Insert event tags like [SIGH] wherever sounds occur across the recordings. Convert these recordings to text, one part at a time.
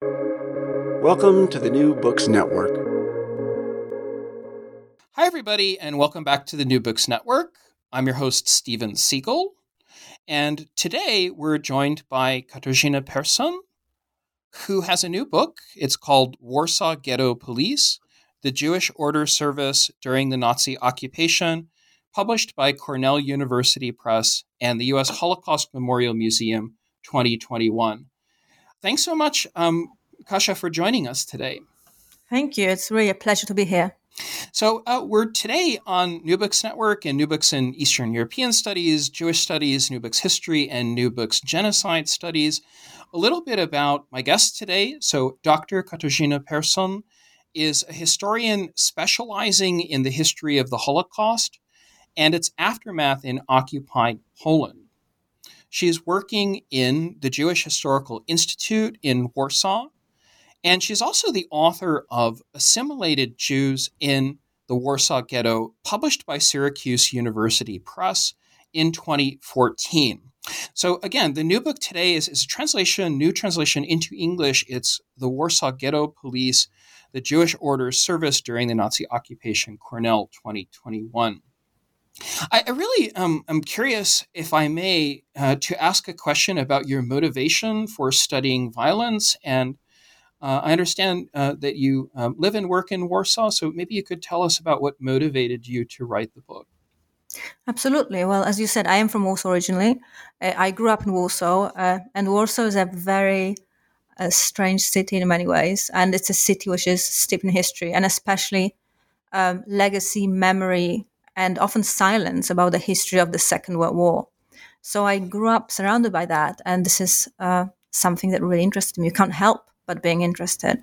Welcome to the New Books Network. Hi, everybody, and welcome back to the New Books Network. I'm your host, Steven Siegel. And today we're joined by Katarzyna Person, who has a new book. It's called Warsaw Ghetto Police The Jewish Order Service During the Nazi Occupation, published by Cornell University Press and the U.S. Holocaust Memorial Museum 2021. Thanks so much, um, Kasha, for joining us today. Thank you. It's really a pleasure to be here. So uh, we're today on New Books Network and New Books in Eastern European Studies, Jewish Studies, New Books History, and New Books Genocide Studies. A little bit about my guest today. So Dr. Katarzyna Person is a historian specializing in the history of the Holocaust and its aftermath in occupied Poland. She is working in the Jewish Historical Institute in Warsaw and she's also the author of Assimilated Jews in the Warsaw Ghetto, published by Syracuse University Press in 2014. So, again, the new book today is, is a translation, new translation into English. It's The Warsaw Ghetto Police, the Jewish Order's Service During the Nazi Occupation, Cornell 2021. I, I really um, am curious, if I may, uh, to ask a question about your motivation for studying violence and uh, I understand uh, that you um, live and work in Warsaw, so maybe you could tell us about what motivated you to write the book. Absolutely. Well, as you said, I am from Warsaw originally. Uh, I grew up in Warsaw, uh, and Warsaw is a very uh, strange city in many ways. And it's a city which is steeped in history, and especially um, legacy, memory, and often silence about the history of the Second World War. So I grew up surrounded by that, and this is uh, something that really interested me. You can't help but being interested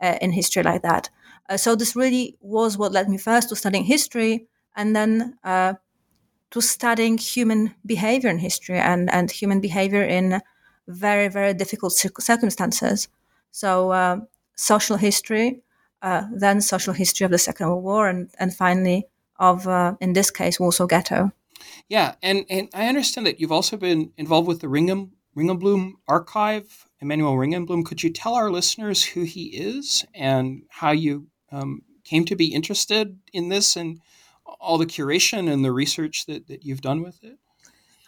uh, in history like that. Uh, so this really was what led me first to studying history and then uh, to studying human behavior in history and, and human behavior in very, very difficult circumstances. So uh, social history, uh, then social history of the Second World War, and, and finally of, uh, in this case, Warsaw Ghetto. Yeah, and, and I understand that you've also been involved with the Ringham Ringelblum Archive Emanuel Ringelblum. Could you tell our listeners who he is and how you um, came to be interested in this and all the curation and the research that, that you've done with it?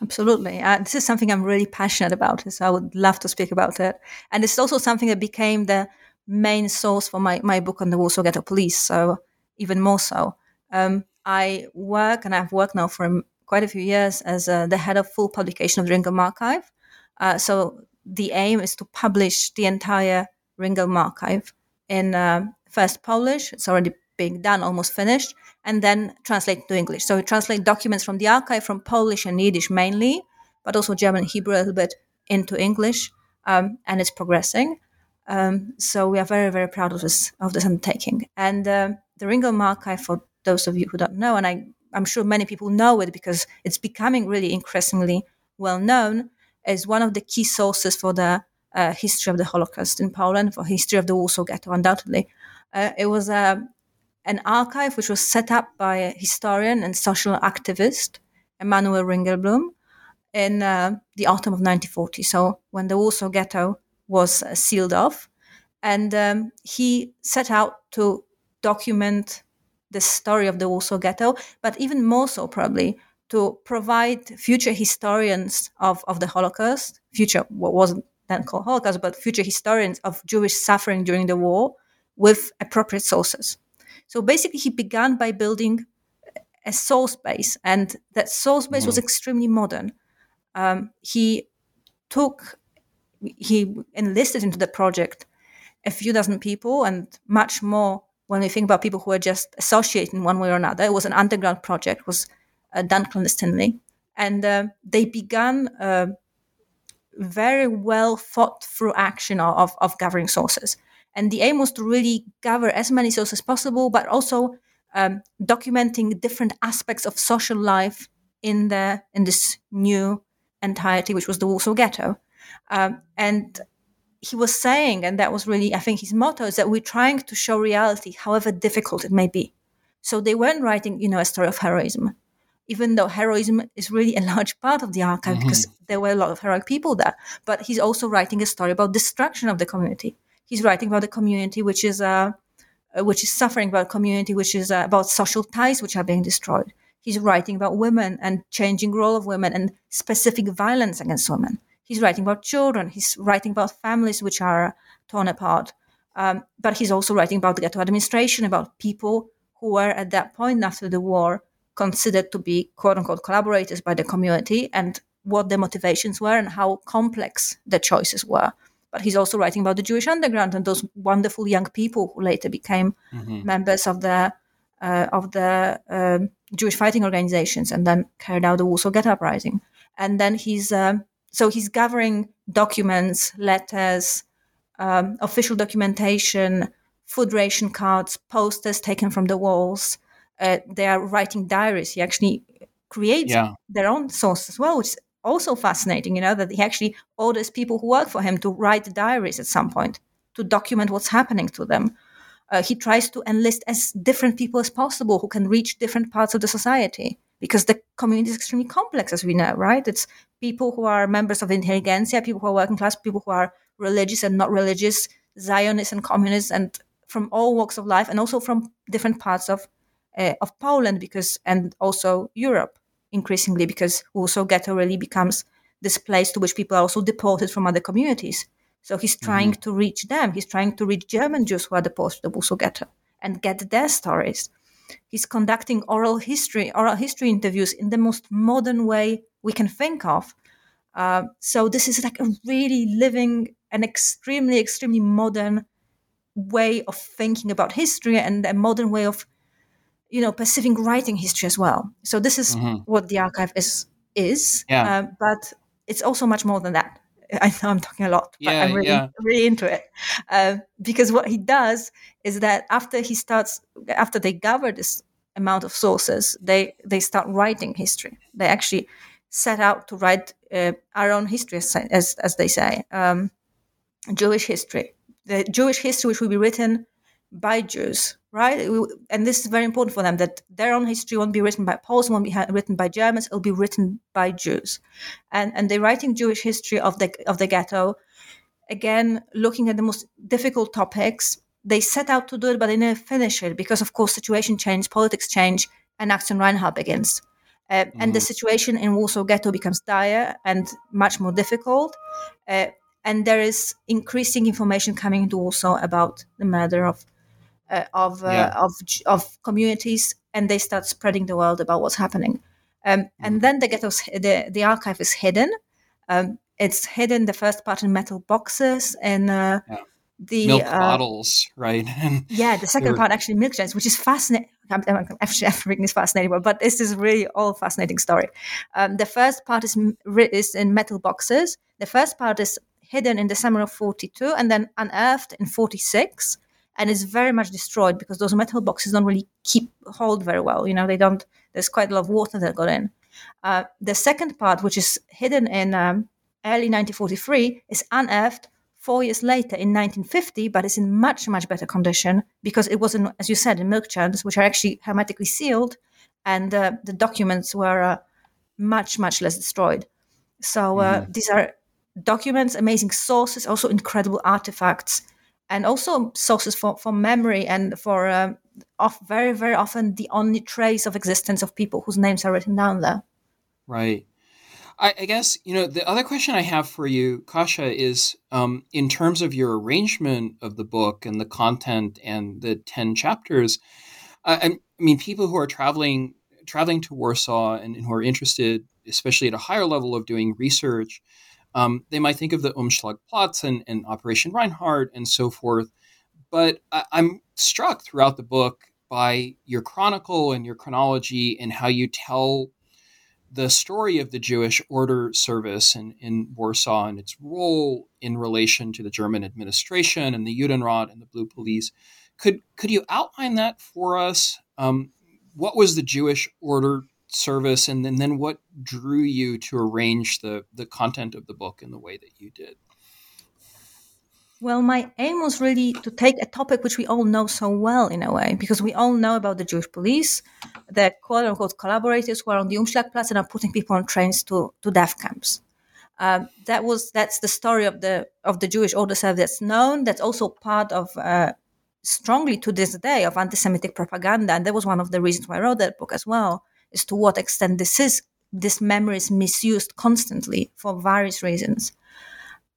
Absolutely. Uh, this is something I'm really passionate about, so I would love to speak about it. And it's also something that became the main source for my, my book on the Warsaw Ghetto Police, so even more so. Um, I work, and I've worked now for quite a few years, as uh, the head of full publication of the Ringelblum Archive. Uh, so the aim is to publish the entire Ringelblum archive in uh, first Polish. It's already being done, almost finished, and then translate to English. So we translate documents from the archive from Polish and Yiddish mainly, but also German Hebrew a little bit into English, um, and it's progressing. Um, so we are very, very proud of this of this undertaking. And uh, the Ringelblum archive, for those of you who don't know, and I, I'm sure many people know it because it's becoming really increasingly well known, is one of the key sources for the uh, history of the Holocaust in Poland, for history of the Warsaw Ghetto, undoubtedly. Uh, it was uh, an archive which was set up by a historian and social activist, Emanuel Ringelblum, in uh, the autumn of 1940. So when the Warsaw Ghetto was uh, sealed off, and um, he set out to document the story of the Warsaw Ghetto, but even more so, probably, to provide future historians of, of the Holocaust, future what wasn't then called Holocaust, but future historians of Jewish suffering during the war with appropriate sources. So basically, he began by building a source base, and that source base mm-hmm. was extremely modern. Um, he took, he enlisted into the project a few dozen people, and much more when we think about people who are just associated in one way or another. It was an underground project, was uh, done clandestinely. And uh, they began uh, very well thought through action of, of gathering sources. And the aim was to really gather as many sources as possible, but also um, documenting different aspects of social life in the in this new entirety, which was the Warsaw Ghetto. Um, and he was saying, and that was really, I think, his motto is that we're trying to show reality, however difficult it may be. So they weren't writing, you know, a story of heroism, even though heroism is really a large part of the archive mm-hmm. because there were a lot of heroic people there. But he's also writing a story about destruction of the community. He's writing about the community which is uh, uh which is suffering, about community which is uh, about social ties which are being destroyed. He's writing about women and changing role of women and specific violence against women. He's writing about children. He's writing about families which are torn apart. Um, but he's also writing about the ghetto administration, about people who were at that point after the war considered to be quote unquote collaborators by the community and what their motivations were and how complex the choices were. But he's also writing about the Jewish underground and those wonderful young people who later became mm-hmm. members of the uh, of the um, Jewish fighting organizations and then carried out the Warsaw Ghetto uprising. And then he's um, so he's gathering documents, letters, um, official documentation, food ration cards, posters taken from the walls. Uh, they are writing diaries. He actually creates yeah. their own source as well, which is also fascinating. You know that he actually orders people who work for him to write diaries at some point to document what's happening to them. Uh, he tries to enlist as different people as possible who can reach different parts of the society because the community is extremely complex, as we know, right? It's people who are members of the intelligentsia, people who are working class, people who are religious and not religious, Zionists and communists, and from all walks of life, and also from different parts of uh, of Poland, because and also Europe increasingly, because also ghetto really becomes this place to which people are also deported from other communities. So he's trying mm-hmm. to reach them. He's trying to reach German Jews who are deported to the Warsaw Ghetto and get their stories. He's conducting oral history, oral history interviews in the most modern way we can think of. Uh, so this is like a really living and extremely, extremely modern way of thinking about history and a modern way of, you know, perceiving writing history as well. So this is mm-hmm. what the archive is is. Yeah. Uh, but it's also much more than that. [LAUGHS] I know I'm talking a lot, but yeah, I'm really, yeah. really into it. Uh, because what he does is that after he starts, after they gather this amount of sources, they they start writing history. They actually set out to write uh, our own history, as as they say, um, Jewish history, the Jewish history which will be written by Jews, right? And this is very important for them that their own history won't be written by Poles, won't be written by Germans, it'll be written by Jews. And and they're writing Jewish history of the of the ghetto, again looking at the most difficult topics. They set out to do it, but they never finish it because, of course, situation change, politics change, and Action Reinhardt begins. Uh, mm-hmm. And the mm-hmm. situation in Warsaw Ghetto becomes dire and much more difficult. Uh, and there is increasing information coming into Warsaw about the murder of uh, of, uh, yeah. of of communities, and they start spreading the word about what's happening. Um, mm. And then the ghettos, the the archive is hidden. Um, it's hidden the first part in metal boxes and uh, yeah. The milk uh, bottles, right? [LAUGHS] yeah, the second part actually milk jars, which is [LAUGHS] fascinating. Actually, everything is fascinating, but this is really all fascinating story. Um, the first part is is in metal boxes. The first part is hidden in the summer of 42 and then unearthed in 46 and is very much destroyed because those metal boxes don't really keep hold very well. You know, they don't. There's quite a lot of water that got in. Uh, the second part, which is hidden in um, early 1943, is unearthed four years later in 1950, but it's in much much better condition because it was in, as you said, in milk churns, which are actually hermetically sealed, and uh, the documents were uh, much much less destroyed. So uh, mm. these are documents, amazing sources, also incredible artifacts and also sources for, for memory and for um, of very very often the only trace of existence of people whose names are written down there right I, I guess you know the other question i have for you kasia is um, in terms of your arrangement of the book and the content and the 10 chapters uh, I, mean people who are traveling traveling to warsaw and, and who are interested especially at a higher level of doing research um, they might think of the Umschlagplatz and, and Operation Reinhardt and so forth. But I, I'm struck throughout the book by your chronicle and your chronology and how you tell the story of the Jewish Order Service in, in Warsaw and its role in relation to the German administration and the Judenrat and the Blue Police. Could could you outline that for us? Um, what was the Jewish Order Service, and then, then what drew you to arrange the the content of the book in the way that you did? Well, my aim was really to take a topic which we all know so well in a way, because we all know about the Jewish police, the quote unquote collaborators who are on the Umschlagplatz and are putting people on trains to, to death camps. Um, that was that's the story of the of the Jewish order service that's known. That's also part of uh, strongly to this day of anti-Semitic propaganda, and that was one of the reasons why I wrote that book as well. Is to what extent this is this memory is misused constantly for various reasons.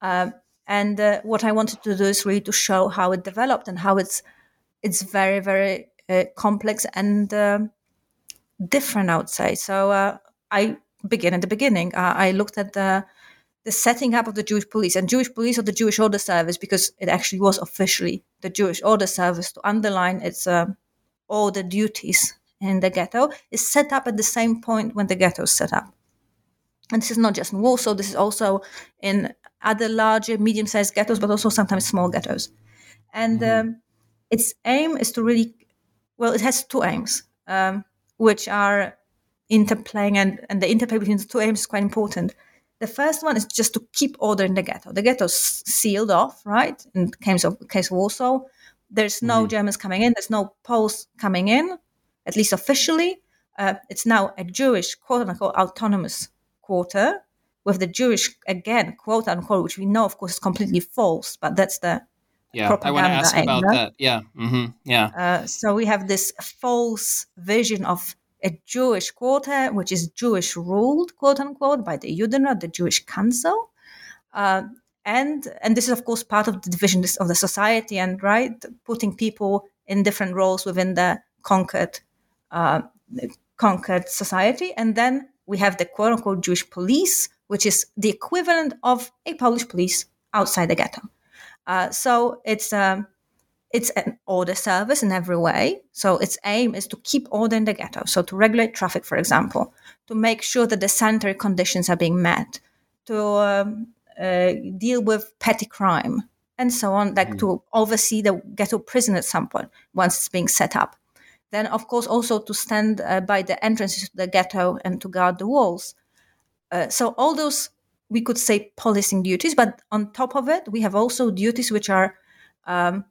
Um, and uh, what I wanted to do is really to show how it developed and how it's it's very very uh, complex and um, different. I would say. So uh, I begin at the beginning. Uh, I looked at the the setting up of the Jewish police and Jewish police or the Jewish Order Service because it actually was officially the Jewish Order Service to underline its um, all the duties in the ghetto is set up at the same point when the ghetto is set up. And this is not just in Warsaw, this is also in other larger, medium sized ghettos, but also sometimes small ghettos. And mm-hmm. um, its aim is to really, well, it has two aims, um, which are interplaying, and, and the interplay between the two aims is quite important. The first one is just to keep order in the ghetto. The ghetto is sealed off, right? In case of case of Warsaw, there's no mm-hmm. Germans coming in. There's no Poles coming in, at least officially. Uh, it's now a Jewish quote unquote autonomous quarter with the Jewish again quote unquote, which we know of course is completely false, but that's the yeah. I want to ask about that. Yeah, mm-hmm. yeah. Uh, so we have this false vision of a Jewish quarter, which is Jewish ruled, quote unquote, by the Judenrat, the Jewish Council. Uh, and and this is of course part of the division of the society and right putting people in different roles within the conquered uh, conquered society and then we have the quote unquote Jewish police, which is the equivalent of a Polish police outside the ghetto. Uh, so it's um, it's an order service in every way. So its aim is to keep order in the ghetto. So to regulate traffic, for example, to make sure that the sanitary conditions are being met, to um, uh, deal with petty crime, and so on, like mm. to oversee the ghetto prison at some point once it's being set up. Then, of course, also to stand uh, by the entrances to the ghetto and to guard the walls. Uh, so all those we could say policing duties, but on top of it, we have also duties which are um,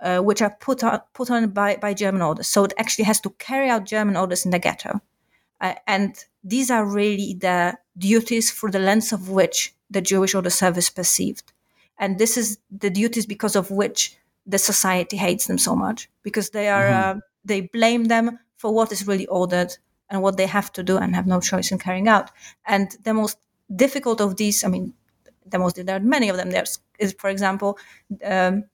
uh, which are put on put on by, by German orders. So it actually has to carry out German orders in the ghetto, uh, and these are really the duties for the lens of which the Jewish order service perceived, and this is the duties because of which the society hates them so much because they are mm-hmm. uh, they blame them for what is really ordered and what they have to do and have no choice in carrying out. And the most difficult of these, I mean, the most there are many of them. There's is, for example, um,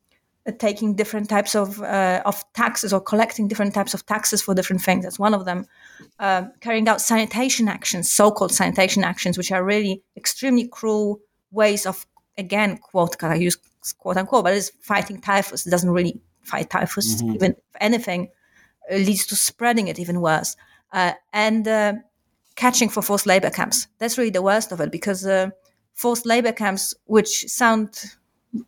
taking different types of uh, of taxes or collecting different types of taxes for different things. That's one of them. Uh, carrying out sanitation actions, so-called sanitation actions, which are really extremely cruel ways of, again, quote, I use quote unquote, but it's fighting typhus. It doesn't really fight typhus, mm-hmm. even if anything, leads to spreading it even worse. Uh, and uh, catching for forced labor camps. That's really the worst of it because uh, forced labor camps, which sound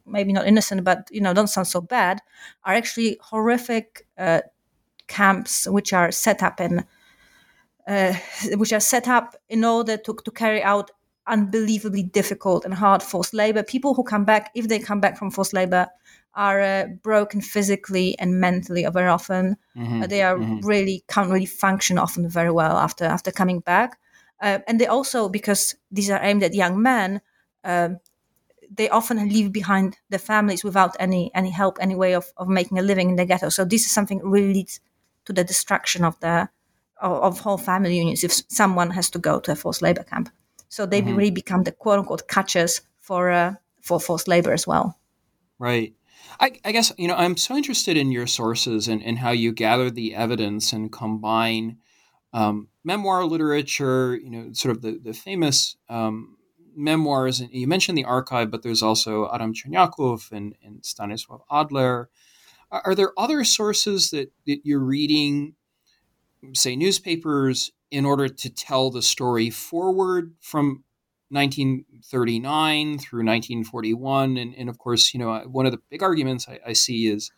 maybe not innocent, but you know don't sound so bad, are actually horrific uh, camps which are set up in uh, which are set up in order to, to carry out unbelievably difficult and hard forced labor. People who come back, if they come back from forced labor, are uh, broken physically and mentally very often. Mm-hmm. Uh, they are mm-hmm. really can't really function often very well after after coming back. Uh, and they also because these are aimed at young men, um, they often leave behind their families without any any help, any way of, of making a living in the ghetto. So this is something really leads to the destruction of the of, of whole family units if someone has to go to a forced labor camp. So they mm-hmm. really become the quote unquote catchers for uh, for forced labor as well. Right. I, I, guess you know I'm so interested in your sources and, and how you gather the evidence and combine um, memoir literature, you know, sort of the the famous um, memoirs. And you mentioned the archive, but there's also Adam Czerniaków and, and Stanisław Adler. Are, are there other sources that, that you're reading say, newspapers in order to tell the story forward from 1939 through 1941. And, and of course, you know, one of the big arguments I, I see is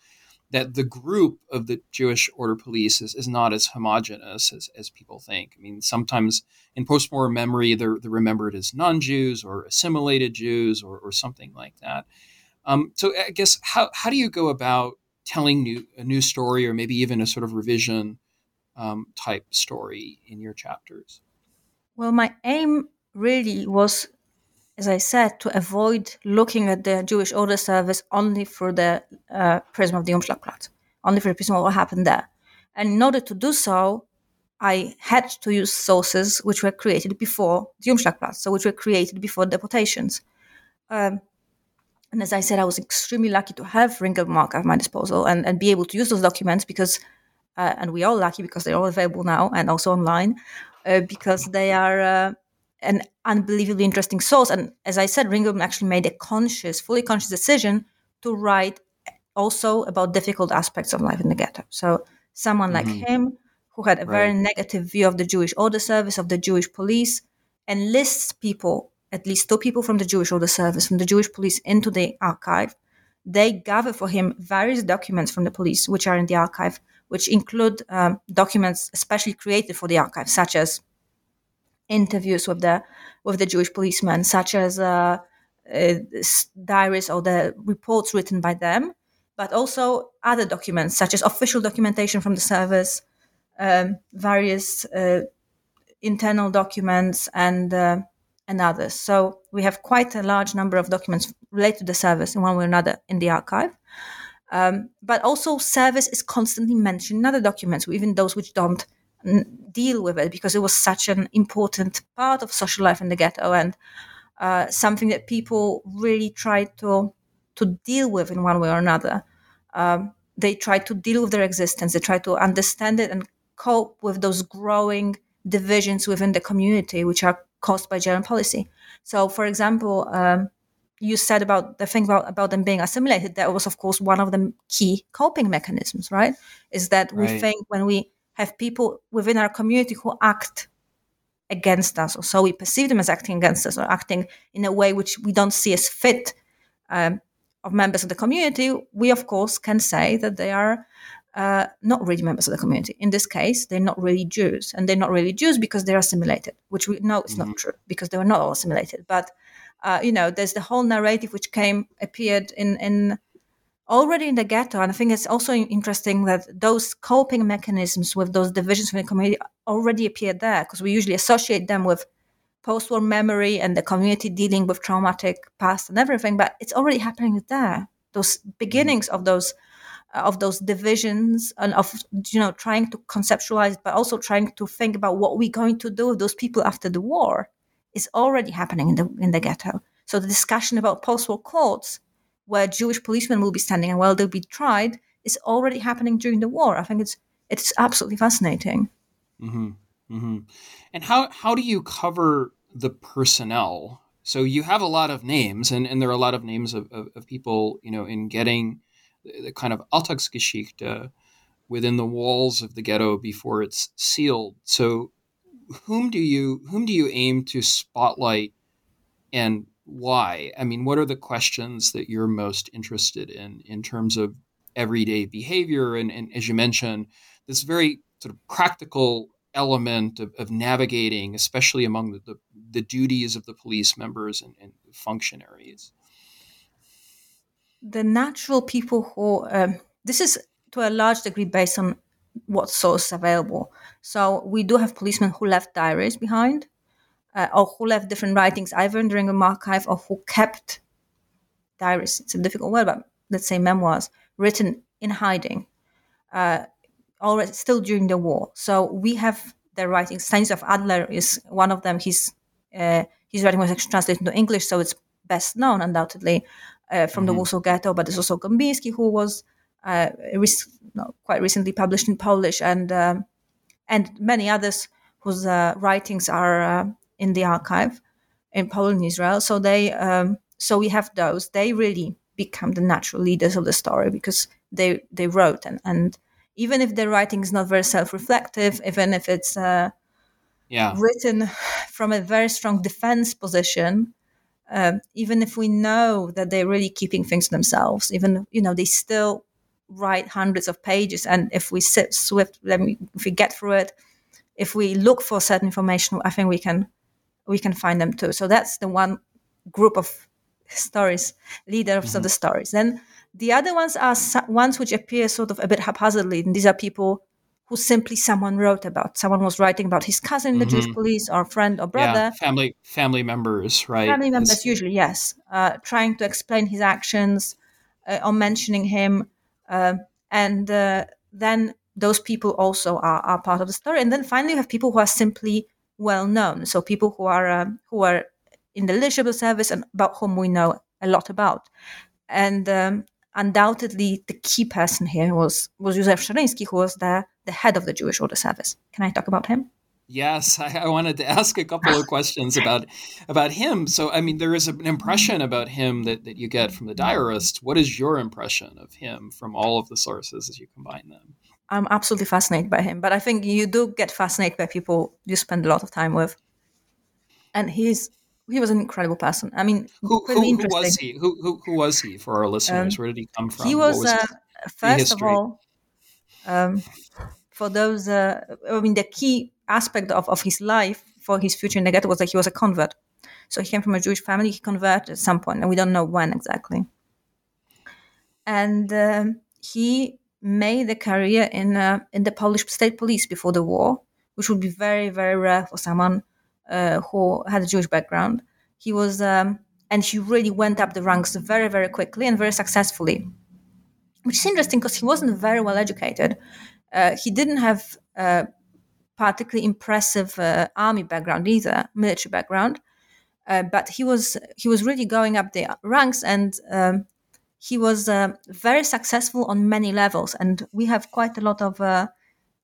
that the group of the Jewish order police is, is not as homogenous as, as people think. I mean, sometimes in postmortem memory, they're, they're remembered as non Jews or assimilated Jews or, or something like that. Um, so I guess how, how do you go about telling new, a new story or maybe even a sort of revision um, type story in your chapters? Well, my aim really was, as I said, to avoid looking at the Jewish order service only through the uh, prism of the Umschlagplatz, only through the prism of what happened there. And in order to do so, I had to use sources which were created before the Umschlagplatz, so which were created before deportations. Um, and as I said, I was extremely lucky to have Ringelblum at my disposal and, and be able to use those documents because, uh, and we are lucky because they're all available now and also online, uh, because they are uh, an unbelievably interesting source. And as I said, Ringelblum actually made a conscious, fully conscious decision to write also about difficult aspects of life in the ghetto. So someone like mm-hmm. him, who had a right. very negative view of the Jewish order service, of the Jewish police, enlists people at least two people from the Jewish Order Service, from the Jewish police, into the archive. They gather for him various documents from the police, which are in the archive, which include um, documents especially created for the archive, such as interviews with the with the Jewish policemen, such as uh, uh, diaries or the reports written by them, but also other documents, such as official documentation from the service, um, various uh, internal documents, and uh, and others. So we have quite a large number of documents related to the service in one way or another in the archive. Um, but also, service is constantly mentioned in other documents, even those which don't deal with it, because it was such an important part of social life in the ghetto and uh, something that people really tried to to deal with in one way or another. Um, they tried to deal with their existence. They tried to understand it and cope with those growing divisions within the community, which are caused by German policy. So, for example, um, you said about the thing about, about them being assimilated. That was, of course, one of the key coping mechanisms, right? Is that we think when we have people within our community who act against us, or so we perceive them as acting against us, or acting in a way which we don't see as fit um, of members of the community, we, of course, can say that they are uh, not really members of the community. In this case, they're not really Jews, and they're not really Jews because they're assimilated, which we know is mm-hmm. not true because they were not all assimilated. But uh, you know, there's the whole narrative which came appeared in in already in the ghetto, and I think it's also interesting that those coping mechanisms with those divisions within the community already appeared there because we usually associate them with post-war memory and the community dealing with traumatic past and everything, but it's already happening there. Those beginnings mm-hmm. of those of those divisions and of you know trying to conceptualize but also trying to think about what we're going to do with those people after the war is already happening in the in the ghetto so the discussion about post-war courts where jewish policemen will be standing and while they'll be tried is already happening during the war i think it's it's absolutely fascinating mm-hmm. Mm-hmm. and how how do you cover the personnel so you have a lot of names and, and there are a lot of names of, of, of people you know in getting the kind of Alltagsgeschichte within the walls of the ghetto before it's sealed. So, whom do you whom do you aim to spotlight, and why? I mean, what are the questions that you're most interested in in terms of everyday behavior and, and as you mentioned, this very sort of practical element of, of navigating, especially among the, the, the, duties of the police members and, and functionaries the natural people who um, this is to a large degree based on what source available. So we do have policemen who left diaries behind, uh, or who left different writings either during a archive or who kept diaries. It's a difficult word, but let's say memoirs written in hiding, uh, already still during the war. So we have their writings. Stanisław Adler is one of them. His uh, his writing was actually translated into English, so it's best known, undoubtedly uh, from mm-hmm. the Warsaw Ghetto, but there's also Gombiński, who was uh, no, quite recently published in Polish, and um, and many others whose uh, writings are uh, in the archive in Poland and Israel. So they, um, so we have those. They really become the natural leaders of the story because they they wrote and and even if the writing is not very self-reflective, even if it's uh, yeah. written from a very strong defense position, um, even if we know that they're really keeping things to themselves, even you know they still write hundreds of pages, and if we sit swift, if we get through it, if we look for certain information, I think we can we can find them too. So that's the one group of stories, leaders mm-hmm. of the stories. Then the other ones are ones which appear sort of a bit haphazardly, and these are people who simply someone wrote about. Someone was writing about his cousin in the mm-hmm. Jewish police, or friend, or brother. Yeah, family, family members, right? Family members, it's... usually, yes. Uh, trying to explain his actions uh, or mentioning him, uh, and uh, then those people also are, are part of the story. And then finally, you have people who are simply well known. So people who are um, who are in the leadership service and about whom we know a lot about. And um, undoubtedly, the key person here was was Józef Szeryński, who was the the head of the Jewish Order Service. Can I talk about him? Yes, [LAUGHS] I, I, wanted to ask a couple of questions about about him. So, I mean, there is an impression about him that, that you get from the diarist. What is your impression of him from all of the sources as you combine them? I'm absolutely fascinated by him, but I think you do get fascinated by people you spend a lot of time with. And he's he was an incredible person. I mean, who, who, who was he? Who, who, who was he for our listeners? Um, Where did he come from? He was, was uh, first of all, um, for those. Uh, I mean, the key aspect of, of his life for his future in the ghetto was that he was a convert. So he came from a Jewish family. He converted at some point, and we don't know when exactly. And um, he made a career in uh, in the Polish state police before the war, which would be very very rare for someone uh, who had a Jewish background. He was um, and he really went up the ranks very very quickly and very successfully, which is interesting because he wasn't very well educated. Uh, he didn't have a particularly impressive uh, army background either, military background. Uh, but he was he was really going up the ranks and um, he was very successful on many levels, and we have quite a lot of. Uh,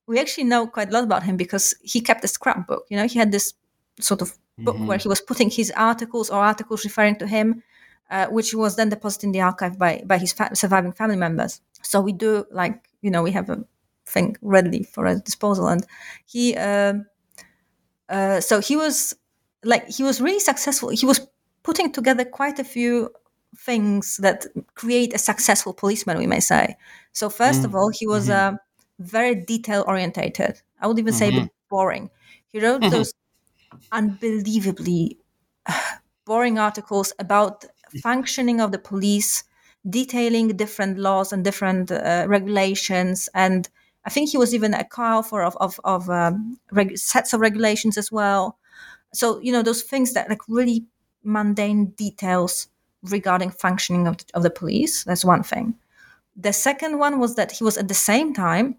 we actually know quite a lot about him because he kept a scrapbook. You know, he had this sort of book mm-hmm. where he was putting his articles or articles referring to him, uh, which was then deposited in the archive by by his fa- surviving family members. So we do like you know we have a thing readily for his disposal, and he. Um, uh, so he was like he was really successful. He was putting together quite a few things that create a successful policeman, we may say. So, 1st mm-hmm. of all, he was mm-hmm. uh, very detail orientated. I would even say mm-hmm. boring. He wrote mm-hmm. those unbelievably [SIGHS] boring articles about functioning of the police, detailing different laws and different uh, regulations. And I think he was even a co-author of, of, of um, reg- sets of regulations as well. So, you know, those things that like really mundane details regarding functioning of the, of the police. That's one thing. The second one was that he was at the same time,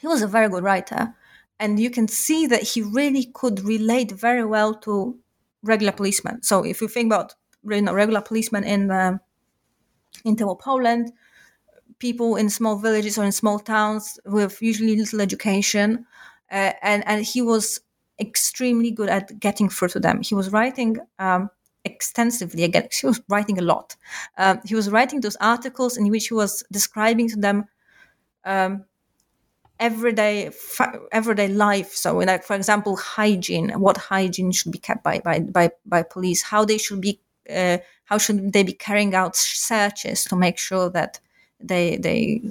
he was a very good writer. And you can see that he really could relate very well to regular policemen. So if you think about you know, regular policemen in uh, in Poland, people in small villages or in small towns with usually little education, uh, and and he was extremely good at getting through to them. He was writing um, extensively. Again he was writing a lot. Um, he was writing those articles in which he was describing to them um, everyday fa- everyday life. So like for example hygiene what hygiene should be kept by by by, by police how they should be uh, how should they be carrying out searches to make sure that they they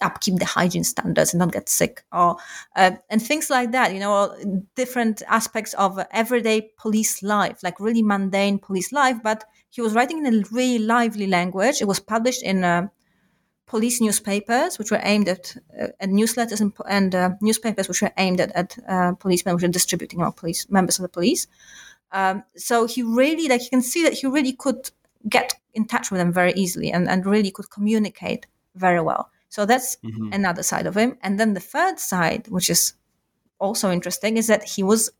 upkeep the hygiene standards and not get sick. Or uh, and things like that you know different aspects of everyday police life like really mundane police life. But he was writing in a really lively language. It was published in uh, police newspapers which were aimed at, uh, at newsletters and, and uh, newspapers which were aimed at, at uh, policemen which were distributing our police members of the police. Um, so he really like you can see that he really could get in touch with them very easily and, and really could communicate very well so that's mm-hmm. another side of him. And then the third side, which is also interesting, is that he was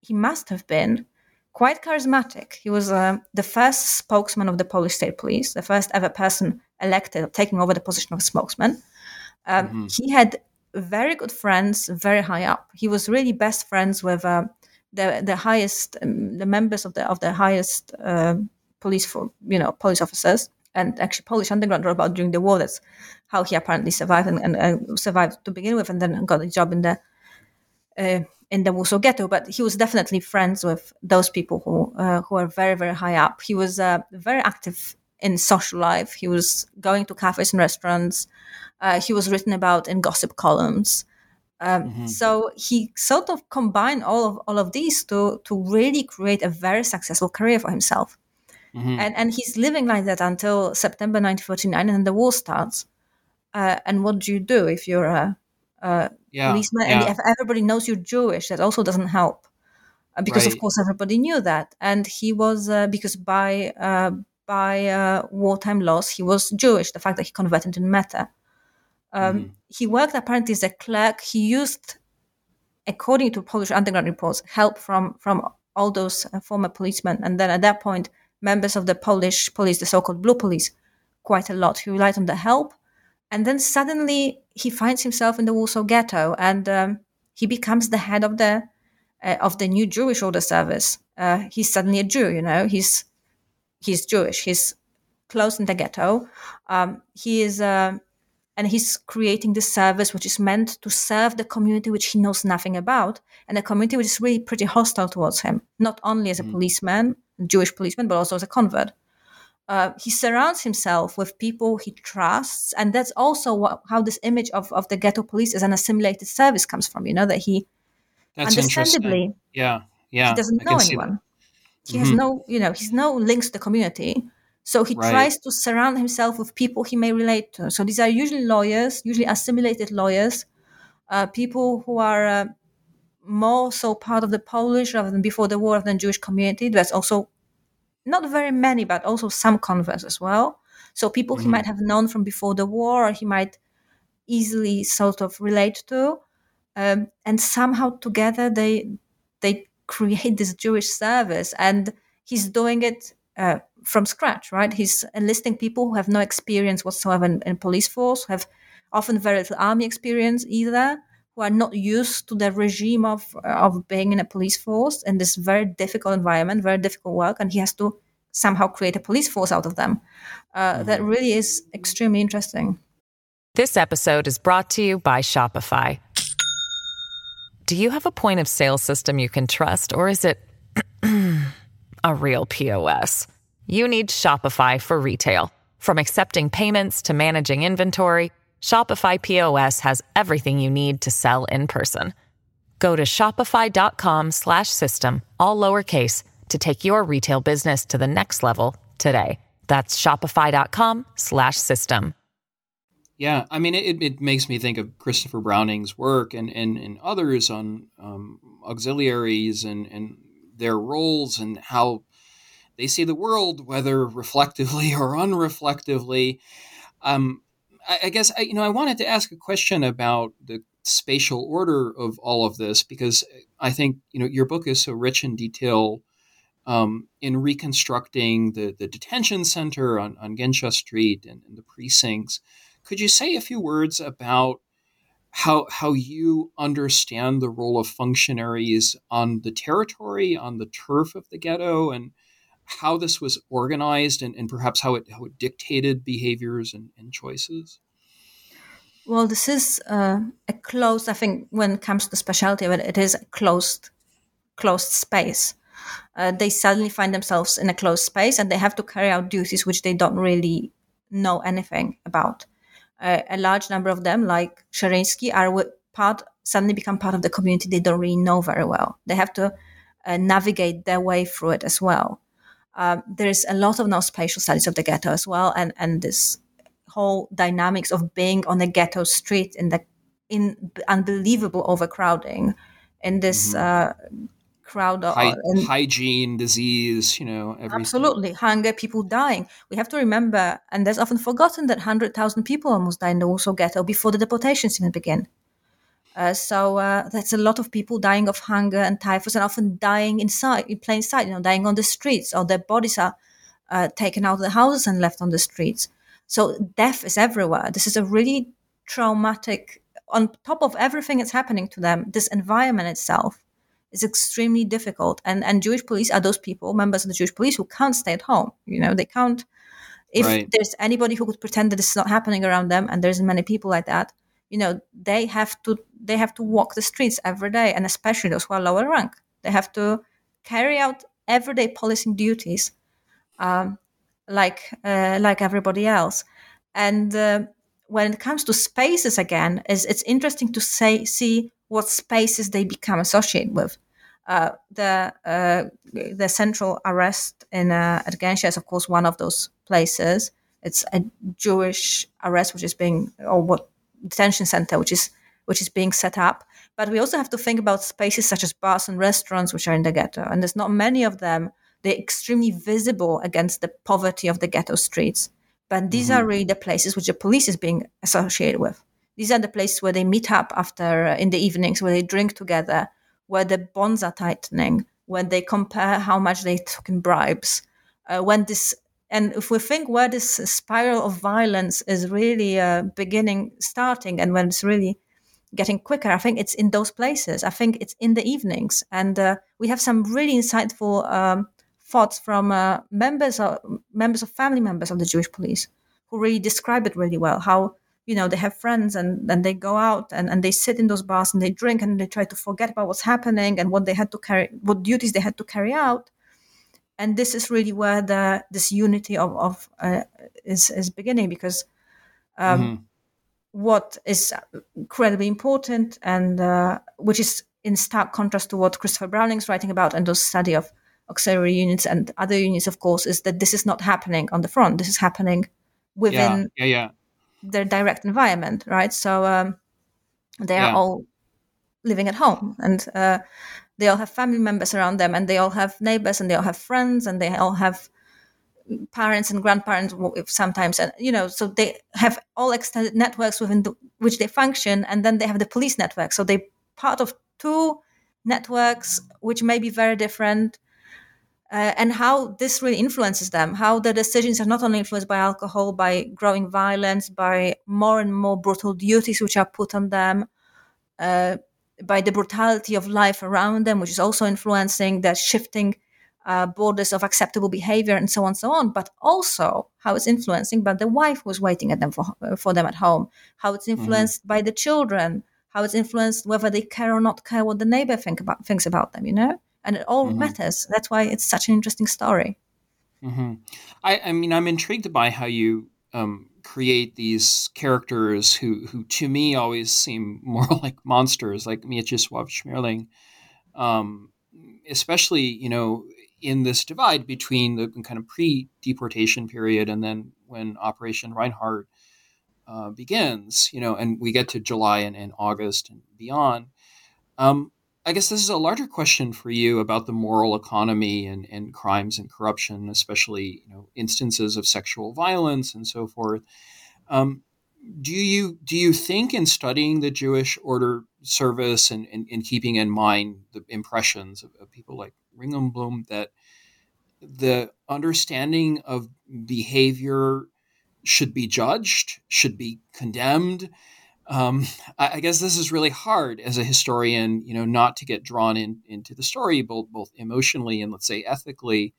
he must have been quite charismatic. He was uh, the first spokesman of the Polish state police, the first ever person elected taking over the position of spokesman. Um, mm-hmm. He had very good friends, very high up. He was really best friends with uh, the the highest um, the members of the of the highest uh, police for you know police officers and actually Polish underground wrote about during the war. That's how he apparently survived and, and, and survived to begin with, and then got a job in the uh, in the Warsaw Ghetto. But he was definitely friends with those people who uh, who are very very high up. He was uh, very active in social life. He was going to cafes and restaurants. Uh, he was written about in gossip columns. Um, mm-hmm. So he sort of combined all of all of these to to really create a very successful career for himself. Mm-hmm. And and he's living like that until September 1949, and then the war starts. Uh, and what do you do if you're a, a yeah, policeman yeah. and if everybody knows you're Jewish? That also doesn't help, uh, because right. of course everybody knew that. And he was uh, because by uh, by uh, wartime laws he was Jewish. The fact that he converted in Meta. Um, mm-hmm. He worked apparently as a clerk. He used, according to Polish underground reports, help from from all those uh, former policemen. And then at that point, members of the Polish police, the so-called blue police, quite a lot. He relied on the help, and then suddenly he finds himself in the Warsaw Ghetto, and um, he becomes the head of the uh, of the new Jewish Order Service. Uh, he's suddenly a Jew, you know. He's he's Jewish. He's close in the ghetto. Um, he is. Uh, and he's creating this service which is meant to serve the community which he knows nothing about. And a community which is really pretty hostile towards him not only as a mm. policeman jewish policeman but also as a convert. Uh, he surrounds himself with people he trusts. And that's also what, how this image of, of the ghetto police as an assimilated service comes from you know that he that's understandably yeah yeah he doesn't know anyone. He mm-hmm. has no you know he's no links to the community so he right. tries to surround himself with people he may relate to. So these are usually lawyers, usually assimilated lawyers, uh, people who are uh, more so part of the Polish rather than before the war than Jewish community. There's also not very many, but also some converts as well. So people mm-hmm. he might have known from before the war, or he might easily sort of relate to, um, and somehow together they they create this Jewish service, and he's doing it uh, from scratch, right? He's enlisting people who have no experience whatsoever in, in police force, have often very little army experience either, who are not used to the regime of of being in a police force in this very difficult environment, very difficult work, and he has to somehow create a police force out of them. Uh, mm-hmm. That really is extremely interesting. This episode is brought to you by Shopify. Do you have a point of sale system you can trust, or is it [CLEARS THROAT] a real POS? You need Shopify for retail. From accepting payments to managing inventory, Shopify POS has everything you need to sell in person. Go to shopify.com/system all lowercase to take your retail business to the next level today. That's shopify.com/system. Yeah, I mean, it, it makes me think of Christopher Browning's work and, and, and others on um, auxiliaries and, and their roles and how they see the world, whether reflectively [LAUGHS] or unreflectively. Um, I, I guess I, you know I wanted to ask a question about the spatial order of all of this because I think you know your book is so rich in detail um, in reconstructing the the detention center on on Gęsia Street and, and the precincts. Could you say a few words about how how you understand the role of functionaries on the territory, on the turf of the ghetto, and how this was organized and, and perhaps how it, how it dictated behaviors and, and choices? Well, this is uh, a closed. I think when it comes to the specialty it, is a closed, closed space. Uh, they suddenly find themselves in a closed space, and they have to carry out duties which they don't really know anything about. Uh, a large number of them, like Szeryński, are part suddenly become part of the community they don't really know very well. They have to uh, navigate their way through it as well. Um, there's a lot of now spatial studies of the ghetto as well, and and this whole dynamics of being on a ghetto street in the in unbelievable overcrowding in this mm-hmm. uh, crowd of Hy- hygiene, disease, you know, everything. Absolutely, hunger, people dying. We have to remember, and there's often forgotten that hundred thousand people almost died in the Warsaw Ghetto before the deportations even began. Uh, so uh, that's a lot of people dying of hunger and typhus, and often dying inside, in plain sight. You know, dying on the streets, or their bodies are uh, taken out of the houses and left on the streets. So death is everywhere. This is a really traumatic. On top of everything that's happening to them, this environment itself is extremely difficult. And and Jewish police are those people, members of the Jewish police, who can't stay at home. You know, they can't If Right. there's anybody who could pretend that this is not happening around them, and there's many people like that, you know, they have to they have to walk the streets every day, and especially those who are lower rank, they have to carry out everyday policing duties, um, like uh, like everybody else. And uh, when it comes to spaces again, is it's interesting to say see what spaces they become associated with. Uh, the uh, the central arrest in uh, at Gęsia is of course one of those places. It's a Jewish arrest which is being or what detention center which is which is being set up. But we also have to think about spaces such as bars and restaurants which are in the ghetto, and there's not many of them. They're extremely visible against the poverty of the ghetto streets. But these are really the places which the police is being associated with. These are the places where they meet up after uh, in the evenings, where they drink together, where the bonds are tightening, when they compare how much they took in bribes, uh, when this and if we think where this spiral of violence is really uh, beginning, starting, and when it's really getting quicker, I think it's in those places. I think it's in the evenings, and uh, we have some really insightful um, thoughts from uh, members of members of family members of the Jewish police who really describe it really well. How you know they have friends and and they go out and, and they sit in those bars and they drink and they try to forget about what's happening and what they had to carry, what duties they had to carry out. And this is really where the this unity of of uh, is is beginning because. Um, Mhm. what is incredibly important and uh, which is in stark contrast to what Christopher Browning's writing about and those study of auxiliary units and other units, of course, is that this is not happening on the front. This is happening Yeah. within Yeah. Yeah. their direct environment, right? So um, they are Yeah. all living at home and uh, they all have family members around them and they all have neighbors and they all have friends and they all have parents and grandparents sometimes and you know so they have all extended networks within the, which they function and then they have the police network. So they part of two networks which may be very different uh, and how this really influences them how the decisions are not only influenced by alcohol by growing violence by more and more brutal duties which are put on them uh, by the brutality of life around them which is also influencing the shifting uh, borders of acceptable behavior and so on and so on but also how it's influencing by the wife who's waiting at them for, for them at home how it's influenced by the children how it's influenced whether they care or not care what the neighbor think about thinks about them you know? And it all matters. That's why it's such an interesting story. Hmm I, I mean, I'm intrigued by how you um, create these characters who, who to me always seem [LAUGHS] more like monsters, like Mieczysław Szmerling, um, especially you know in this divide between the kind of pre-deportation period and then when Operation Reinhardt uh, begins, you know, and we get to July and, and August and beyond. Um, I guess this is a larger question for you about the moral economy and, and crimes and corruption, especially you know instances of sexual violence and so forth. Um, do you do you think in studying the Jewish order service and, and, and keeping in mind the impressions of, of people like Ringelblum that the understanding of behavior should be judged, should be condemned? Um, I, I, guess this is really hard as a historian, you know, not to get drawn in into the story, both both emotionally and let's say ethically.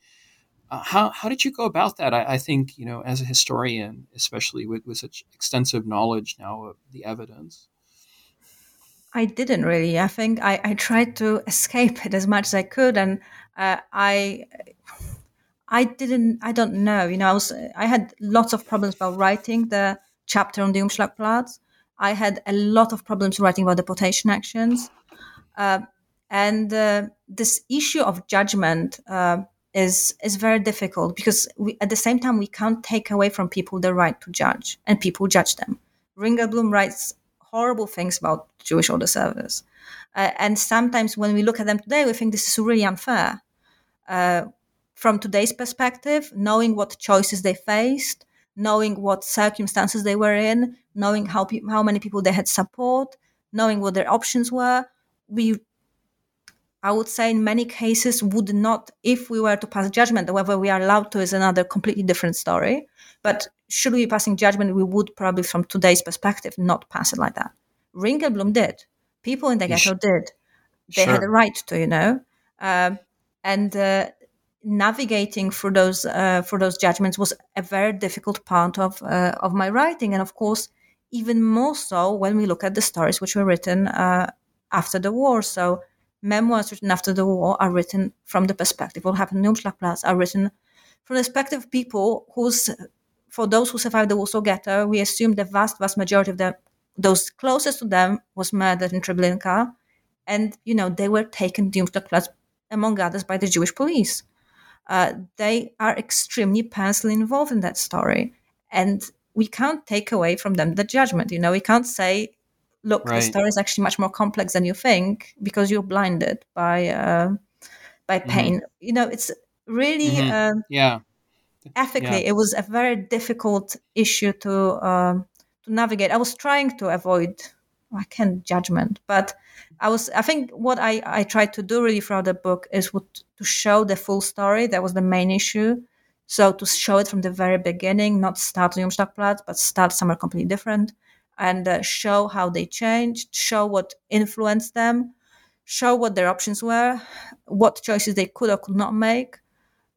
Uh, how how did you go about that? I, I, think you know, as a historian, especially with, with such extensive knowledge now of the evidence. I didn't really. I think I, I tried to escape it as much as I could, and uh, I I didn't. I don't know. You know, I was I had lots of problems about writing the chapter on the Umschlagplatz. I had a lot of problems writing about deportation actions. Uh, and uh, this issue of judgment uh, is is very difficult because we, at the same time we can't take away from people the right to judge, and people judge them. Ringelblum writes horrible things about Jewish order service, uh, and sometimes when we look at them today, we think this is really unfair. Uh, from today's perspective, knowing what choices they faced, knowing what circumstances they were in, knowing how pe- how many people they had support, knowing what their options were, we, I would say, in many cases, would not, if we were to pass judgment, whether we are allowed to is another completely different story. But should we be passing judgment, we would probably, from today's perspective, not pass it like that. Ringelblum did. People in the ghetto did. They Sure. had a right to, you know. Um, and uh, navigating through those uh, through those judgments was a very difficult part of uh, of my writing, and of course, even more so when we look at the stories which were written uh, after the war. So, memoirs written after the war are written from the perspective. What happened in Umschlagplatz are written from the perspective of people whose, for those who survived the Warsaw Ghetto, we assume the vast, vast majority of them, those closest to them, was murdered in Treblinka, and you know they were taken to Umschlagplatz, among others, by the Jewish police uh, they are extremely personally involved in that story. And we can't take away from them the judgment. You know, we can't say, look, right. the story is actually much more complex than you think because you're blinded by uh, by mm-hmm. pain. Mm-hmm. You know, it's really mm-hmm. uh, yeah. Ethically, yeah. it was a very difficult issue to um, to navigate. I was trying to avoid I can't judgment, but I was I think what I I tried to do really throughout the book is what, to show the full story. That was the main issue. So to show it from the very beginning, not start on Umschlagplatz, but start somewhere completely different, and uh, show how they changed, show what influenced them, show what their options were, what choices they could or could not make,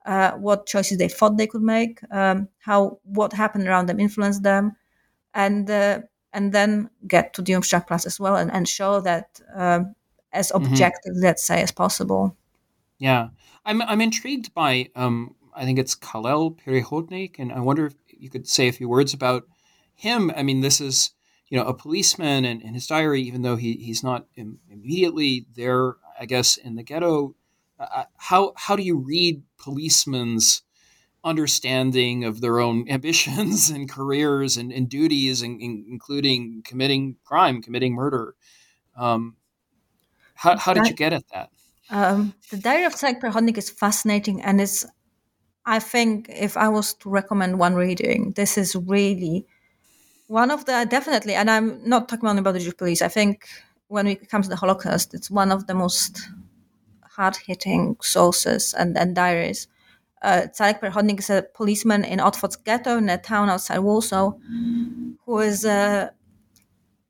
uh, what choices they thought they could make, um, how what happened around them influenced them, and uh, and then get to the Umschlagplatz as well and, and show that um, as mm-hmm. objective, mm-hmm. let's say, as possible. Yeah, I'm I'm intrigued by um, I think it's Calel Perechodnik, and I wonder if you could say a few words about him. I mean, this is you know a policeman, and in his diary, even though he he's not Im- immediately there, I guess in the ghetto. Uh, uh how how do you read policemen's understanding of their own [LAUGHS] ambitions and careers and, and duties, and, and, including committing crime, committing murder. Um, how, how did you get at that? Um, the Diary of Cedek Perechodnik is fascinating, and it's. I think if I was to recommend one reading, this is really one of the definitely, and I'm not talking only about the Jewish police. I think when it comes to the Holocaust, it's one of the most hard hitting sources and, and diaries uh, Cedek Perechodnik is a policeman in Otwock ghetto in a town outside Warsaw who is uh,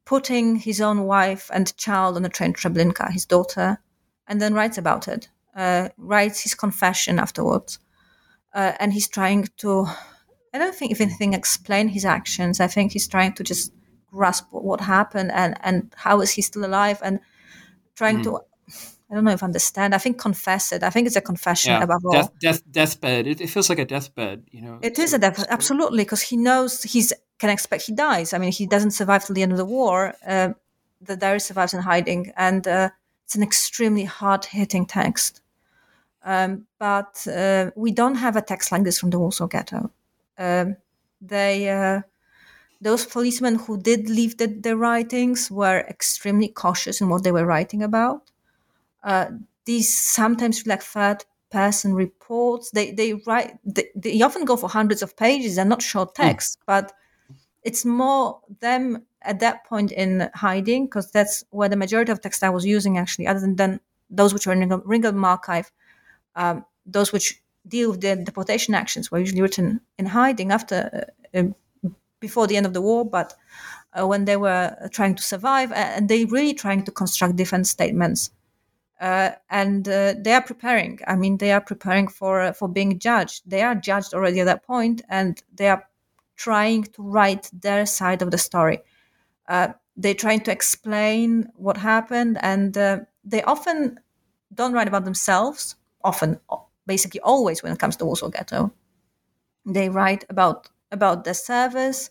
putting his own wife and child on a train Treblinka, his daughter, and then writes about it. Uh, writes his confession afterwards. Uh, and he's trying to, I don't think, if anything, explain his actions. I think he's trying to just grasp what happened and, and how is he still alive and trying mm. to I don't know if understand. I think confess it. I think it's a confession yeah. above all. Death, death, deathbed. It, it, feels like a deathbed. You know. It is a death, absolutely, because he knows he's can expect he dies. I mean, he doesn't survive till the end of the war. Uh, the diary survives in hiding, and uh, it's an extremely hard hitting text. Um, but uh, we don't have a text like this from the Warsaw Ghetto. Um, they uh, those policemen who did leave the, the writings were extremely cautious in what they were writing about uh, these sometimes like third person reports. They they write they, they, often go for hundreds of pages and not short texts, mm. but it's more them at that point in hiding because that's where the majority of text I was using actually, other than, than those which are in Ringelblum archive, um, those which deal with the deportation actions were usually written in hiding after uh, uh before the end of the war, but uh, when they were trying to survive, and they really trying to construct different statements uh, and uh, they are preparing. I mean, they are preparing for uh, for being judged. They are judged already at that point, and they are trying to write their side of the story. Uh, they're trying to explain what happened, and they often don't write about themselves. Often, basically, always when it comes to Warsaw Ghetto, they write about about the service.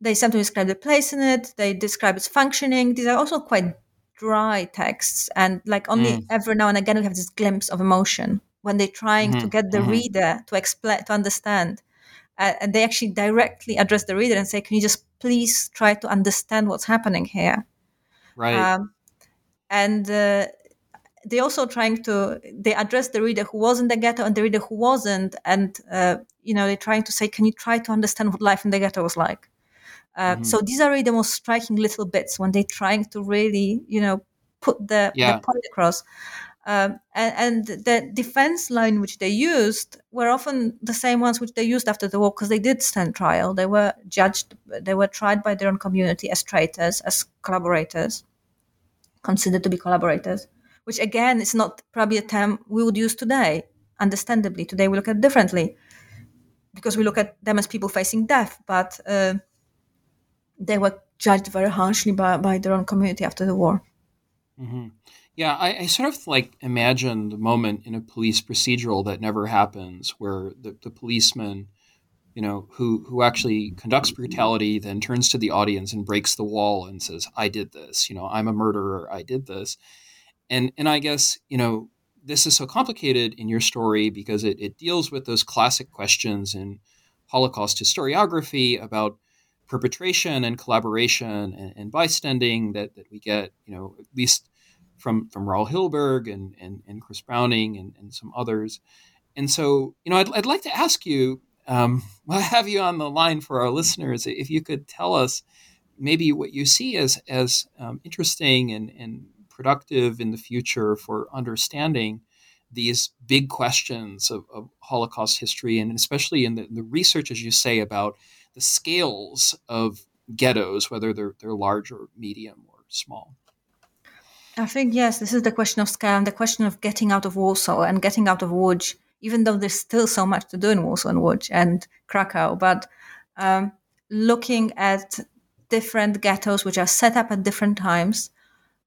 They sometimes describe the place in it. They describe its functioning. These are also quite dry texts and like only mm. every now and again we have this glimpse of emotion when they're trying mm-hmm. to get the mm-hmm. reader to explain to understand uh, and they actually directly address the reader and say can you just please try to understand what's happening here right um, and uh, they also trying to they address the reader who was in the ghetto and the reader who wasn't and uh, you know they're trying to say can you try to understand what life in the ghetto was like uh, mm-hmm. So these are really the most striking little bits when they're trying to really, you know, put the, yeah. the point across. Um, and, and, the defense line which they used were often the same ones which they used after the war because they did stand trial. They were judged, they were tried by their own community as traitors, as collaborators, considered to be collaborators, which again is not probably a term we would use today. understandably. Today we look at it differently because we look at them as people facing death, but uh, they were judged very harshly by, by their own community after the war. Mm-hmm. Yeah, I, I, sort of like imagine the moment in a police procedural that never happens, where the, the policeman, you know, who who actually conducts brutality, then turns to the audience and breaks the wall and says, "I did this. You know, I'm a murderer. I did this." And and I guess you know this is so complicated in your story because it, it deals with those classic questions in Holocaust historiography about perpetration and collaboration and, and bystanding that, that we get, you know, at least from from Raoul Hilberg and, and, and Chris Browning and, and some others. And so, you know, I'd, I'd like to ask you, um, [LAUGHS] I have you on the line for our listeners, if you could tell us maybe what you see as, as um, interesting and, and productive in the future for understanding these big questions of, of Holocaust history, and especially in the, the, research, as you say, about the scales of ghettos, whether they're they're large or medium or small. I think yes, this is the question of scale and the question of getting out of Warsaw and getting out of Łódź, even though there's still so much to do in Warsaw and Łódź and Krakow, but um, looking at different ghettos which are set up at different times,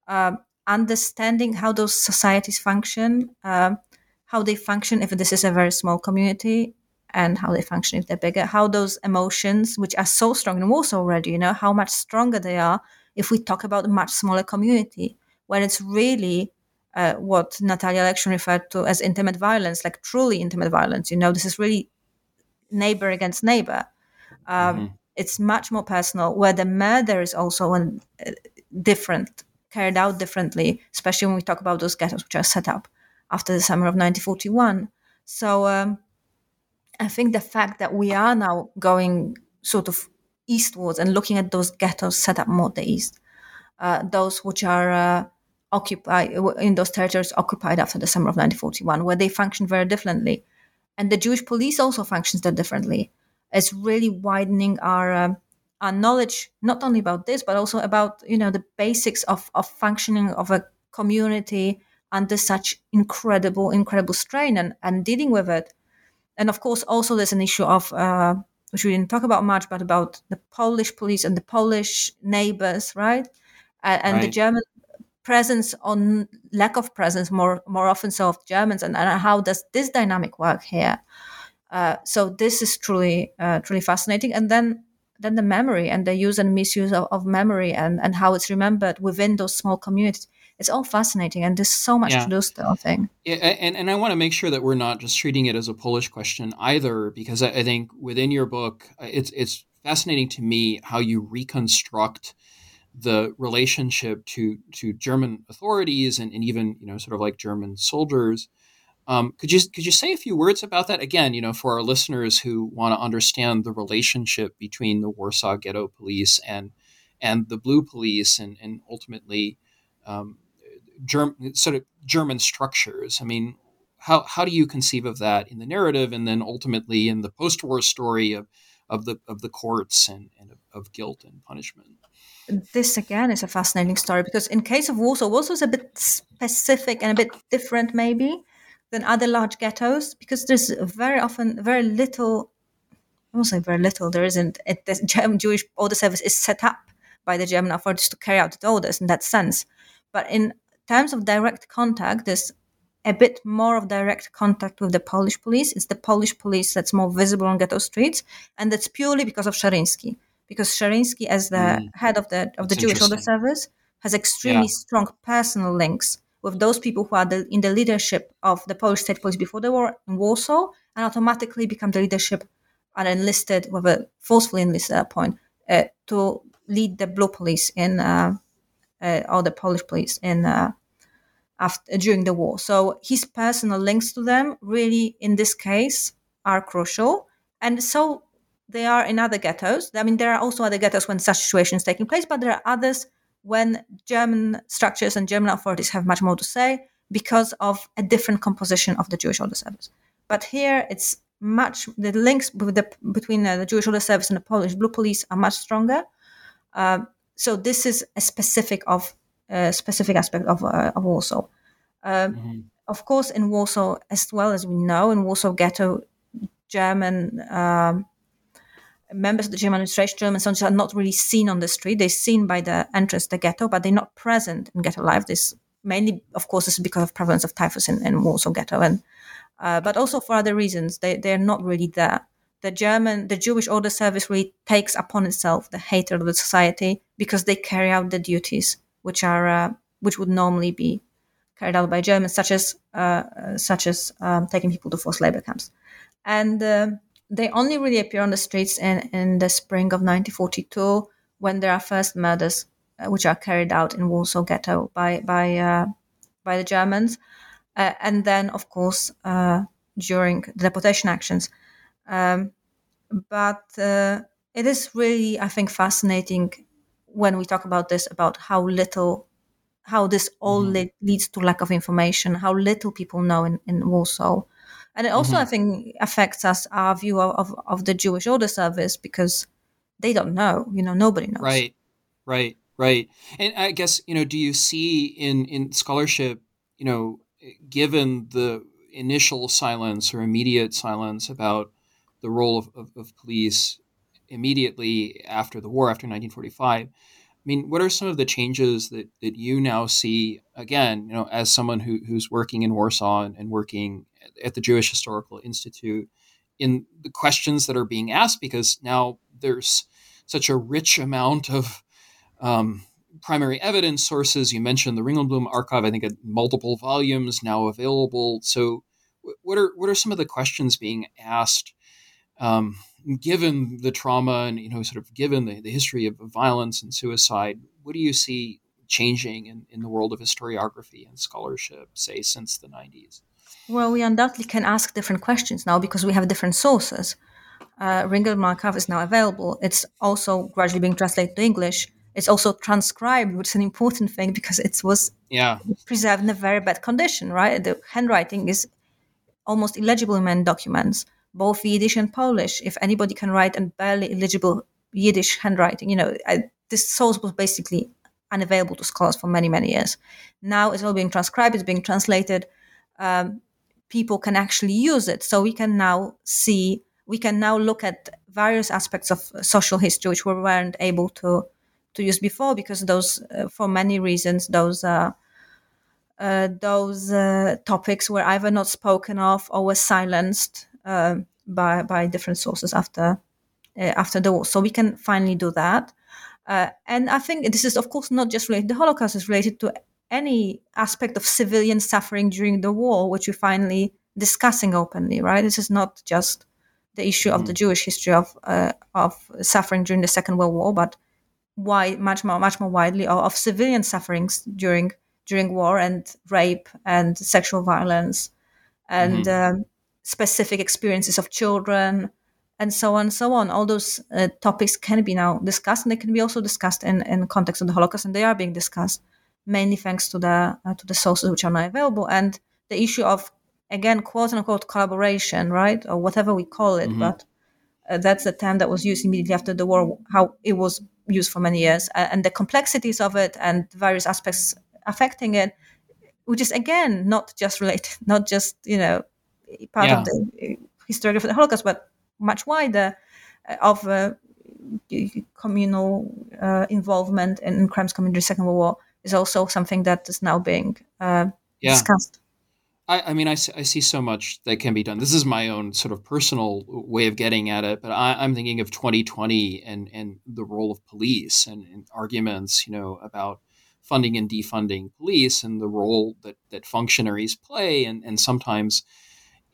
uh, understanding how those societies function, uh, how they function if this is a very small community, and how they function if they're bigger, how those emotions, which are so strong in Warsaw already, you know, how much stronger they are if we talk about a much smaller community, where it's really uh, what Natalia Aleksiun referred to as intimate violence, like truly intimate violence. You know, this is really neighbor against neighbor. Um, mm-hmm. It's much more personal, where the murder is also an, uh, different carried out differently, especially when we talk about those ghettos which are set up after the summer of 1941. So um, I think the fact that we are now going sort of eastwards and looking at those ghettos set up more the east, uh, those which are uh, occupied in those territories occupied after the summer of 1941, where they function very differently, and the Jewish police also functions that differently. It's really widening our um, our knowledge not only about this but also about you know the basics of, of functioning of a community under such incredible incredible strain and, and dealing with it. And of course also there's an issue of uh, which we didn't talk about much but about the polish police and the polish neighbors right? Uh, and right. the german presence on lack of presence more more often so of germans and, and how does this dynamic work here? Uh, so this is truly uh, truly fascinating. And then then the memory and the use and misuse of, of memory and, and how it's remembered within those small communities it's all fascinating and there's so much yeah. to do still i think yeah, and, and i want to make sure that we're not just treating it as a polish question either because i, I think within your book uh, it's it's fascinating to me how you reconstruct the relationship to to german authorities and, and even you know sort of like german soldiers um, could you could you say a few words about that again? You know, for our listeners who want to understand the relationship between the Warsaw Ghetto Police and and the Blue Police, and and ultimately, um, sort of German structures. I mean, how how do you conceive of that in the narrative, and then ultimately in the post-war story of of the of the courts and, and of, of guilt and punishment? This again is a fascinating story because in case of Warsaw, Warsaw is a bit specific and a bit different, maybe than other large ghettos because there's very often very little. I won't say very little. There isn't. It, the German Jewish order service is set up by the German authorities to carry out the orders in that sense. But in terms of direct contact, there's a bit more of direct contact with the Polish police. It's the Polish police that's more visible on ghetto streets, and that's purely because of Szeryński. Because Szeryński, as the mm. head of the of the Jewish Order Service, has extremely yeah. strong personal links with those people who are the, in the leadership of the Polish state police before the war in Warsaw and automatically become the leadership and enlisted, with a forcefully enlisted point, uh, to lead the blue police in, uh, uh, or the Polish police in, uh, after, during the war. So his personal links to them really, in this case, are crucial. And so they are in other ghettos. I mean, there are also other ghettos when such situations taking place, but there are others when German structures and German authorities have much more to say because of a different composition of the Jewish Order Service. But here it's much the links the, between uh, the Jewish Order Service and the Polish Blue Police are much stronger. Uh, so this is a specific of a uh, specific aspect of uh, of Warsaw. Um, mm-hmm. of course, in Warsaw, as well as we know, in Warsaw Ghetto, German um, members of the German administration, German soldiers, are not really seen on the street. They're seen by the entrance to the ghetto, but they're not present in ghetto life. This mainly, of course, is because of prevalence of typhus in, in Warsaw Ghetto, and uh, but also for other reasons. They they're not really there. The German, the Jewish Order Service really takes upon itself the hatred of the society because they carry out the duties which are uh, which would normally be carried out by Germans, such as uh, such as um, taking people to forced labor camps, and uh, they only really appear on the streets in in the spring of 1942 when there are first murders uh, which are carried out in Warsaw Ghetto by by uh, by the Germans, uh, and then of course during the deportation actions. Um, but it is really, I think, fascinating when we talk about this about how little how this all mm-hmm. le- leads to lack of information how little people know in, in warsaw and it also mm-hmm. i think affects us our view of, of, of, the jewish order service because they don't know you know nobody knows right right right and i guess you know do you see in in scholarship you know given the initial silence or immediate silence about the role of, of, of police immediately after the war, after 1945. I mean, what are some of the changes that, that you now see, again, you know, as someone who, who's working in Warsaw and, and working at the Jewish Historical Institute in the questions that are being asked? Because now there's such a rich amount of um, primary evidence sources. You mentioned the Ringelblum archive, I think at multiple volumes now available. So what are what are some of the questions being asked um, given the trauma and you know sort of given the, the history of violence and suicide what do you see changing in, in the world of historiography and scholarship say since the 90s well we undoubtedly can ask different questions now because we have different sources uh, Ringelblum archive is now available it's also gradually being translated to english it's also transcribed which is an important thing because it was yeah preserved in a very bad condition right the handwriting is almost illegible in many documents both Yiddish and Polish. If anybody can write a barely illegible Yiddish handwriting, you know, I, this source was basically unavailable to scholars for many, many years. Now it's all being transcribed, it's being translated. Um, people can actually use it. So we can now see, we can now look at various aspects of social history which we weren't able to to use before because those, uh, for many reasons, those uh, uh, those uh, topics were either not spoken of or were silenced uh, by by different sources after uh, after the war. So we can finally do that. Uh, and I think this is, of course, not just related to the Holocaust; it's related to any aspect of civilian suffering during the war, which we're finally discussing openly. Right? This is not just the issue of the mm. Jewish history of uh, of suffering during the Second World War, but why much more much more widely of, of civilian sufferings during during war and rape and sexual violence and mm-hmm. um, specific experiences of children and so on and so on all those uh, topics can be now discussed and they can be also discussed in in context of the holocaust and they are being discussed mainly thanks to the uh, to the sources which are now available and the issue of again quote unquote collaboration right or whatever we call it mm-hmm. but uh, that's the term that was used immediately after the war how it was used for many years and the complexities of it and various aspects affecting it which is again not just related [LAUGHS] not just you know part yeah. of the history of the Holocaust, but much wider uh, of uh, communal uh, involvement in crimes committed during the Second World War is also something that is now being uh, yeah. discussed. I, I, mean, I, I see so much that can be done. This is my own sort of personal way of getting at it, but I, am thinking of 2020 and, and the role of police and, and arguments, you know, about funding and defunding police and the role that, that functionaries play and, and sometimes –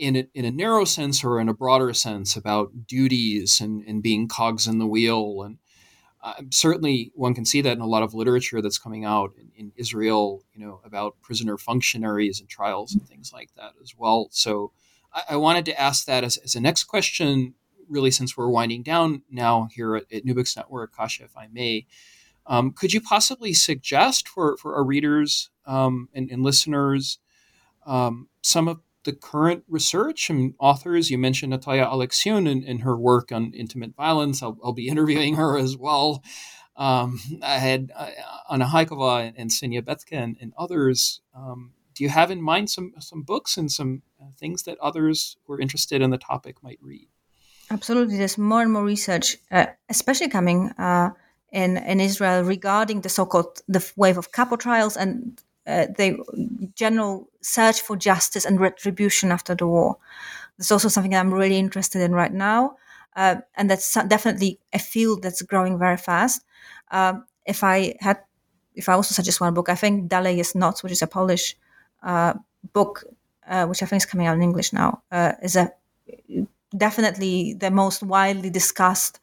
in a, in a narrow sense or in a broader sense about duties and, and being cogs in the wheel. And uh, certainly one can see that in a lot of literature that's coming out in, in, Israel, you know, about prisoner functionaries and trials and things like that as well. So I, I wanted to ask that as, as a next question, really, since we're winding down now here at, at Books Network, Kasia, if I may. Um, could you possibly suggest for, for our readers um, and, and, listeners um, some of the current research and authors. You mentioned Natalia Aleksiun in, in her work on intimate violence. I'll, I'll be [LAUGHS] interviewing her as well. Um, I had uh, Anna Hájková and Svenja Bethke and, and others. Um, do you have in mind some some books and some uh, things that others who are interested in the topic might read? Absolutely, there's more and more research, uh, especially coming uh, in in Israel regarding the so-called the wave of kapo trials and uh, the general search for justice and retribution after the war. There's also something I'm really interested in right now, uh, and that's definitely a field that's growing very fast. Uh, if I had, if I also suggest one book, I think Dalej jest noc, which is a Polish uh, book, uh, which I think is coming out in English now, is a definitely the most widely discussed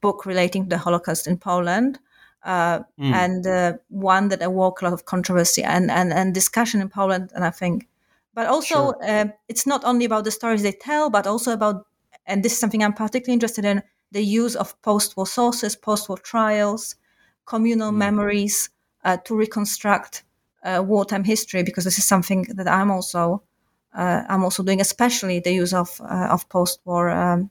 book relating to the Holocaust in Poland. Uh, mm. and uh, one that awoke a lot of controversy and, and, and discussion in Poland. And I think, but also sure. uh, it's not only about the stories they tell, but also about, and this is something I'm particularly interested in, the use of post-war sources, post-war trials, communal mm. memories uh, to reconstruct uh, wartime history, because this is something that I'm also I'm also doing, especially the use of of post-war um,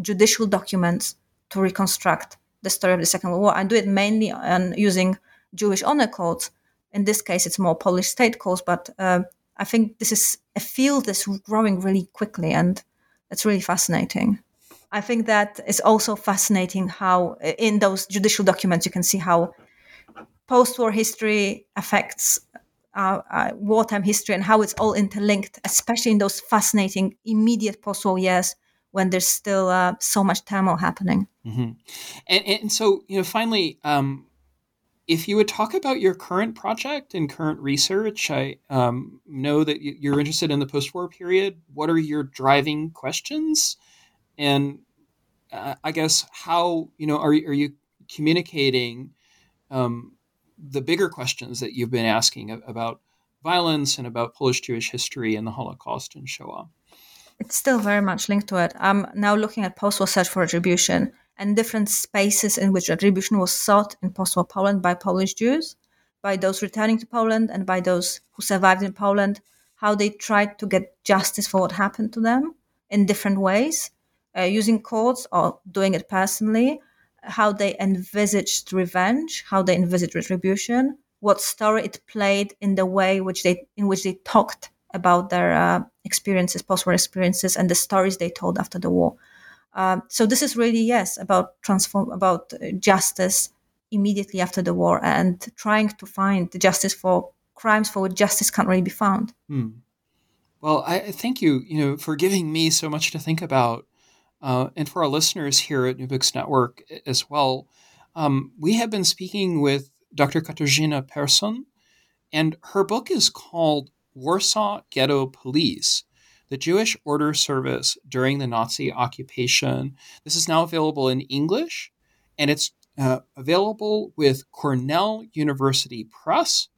judicial documents to reconstruct the story of the Second World War. I do it mainly on using Jewish honor courts. In this case, it's more Polish state courts, but uh, I think this is a field that's growing really quickly, and it's really fascinating. I think that it's also fascinating how, in those judicial documents, you can see how post-war history affects uh, uh, wartime history and how it's all interlinked, especially in those fascinating immediate post-war years when there's still uh, so much turmoil happening. Mm-hmm. And, and so, you know, finally, um, if you would talk about your current project and current research, I um, know that you're interested in the post-war period. What are your driving questions? And uh, I guess how you know are are you communicating um, the bigger questions that you've been asking about violence and about Polish Jewish history and the Holocaust and Shoah? It's still very much linked to it. I'm now looking at post-war search for retribution and different spaces in which retribution was sought in post-war Poland by Polish Jews, by those returning to Poland, and by those who survived in Poland. How they tried to get justice for what happened to them in different ways, uh, using courts or doing it personally. How they envisaged revenge, how they envisaged retribution, what story it played in the way which they in which they talked about their uh, experiences, post-war experiences, and the stories they told after the war. Um, so this is really yes about transform about uh, justice immediately after the war and trying to find the justice for crimes for which justice can't really be found. Hmm. Well, I thank you, you know, for giving me so much to think about, uh, and for our listeners here at New Books Network as well. Um, we have been speaking with Dr. Katarzyna Person, and her book is called Warsaw Ghetto Police, the Jewish Order Service during the Nazi occupation. This is now available in English, and it's uh, available with Cornell University Press,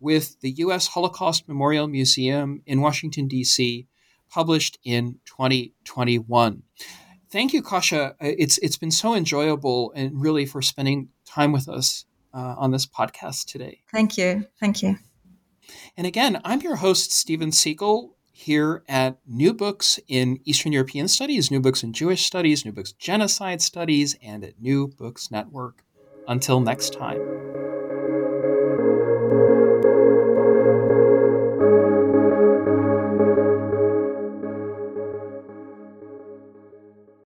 with the U.S. Holocaust Memorial Museum in Washington, D.C., published in 2021. Thank you, Kasia. It's, it's been so enjoyable and really for spending time with us uh, on this podcast today. Thank you. Thank you. And again, I'm your host, Steven Seegel, here at New Books in Eastern European Studies, New Books in Jewish Studies, New Books Genocide Studies, and at New Books Network. Until next time.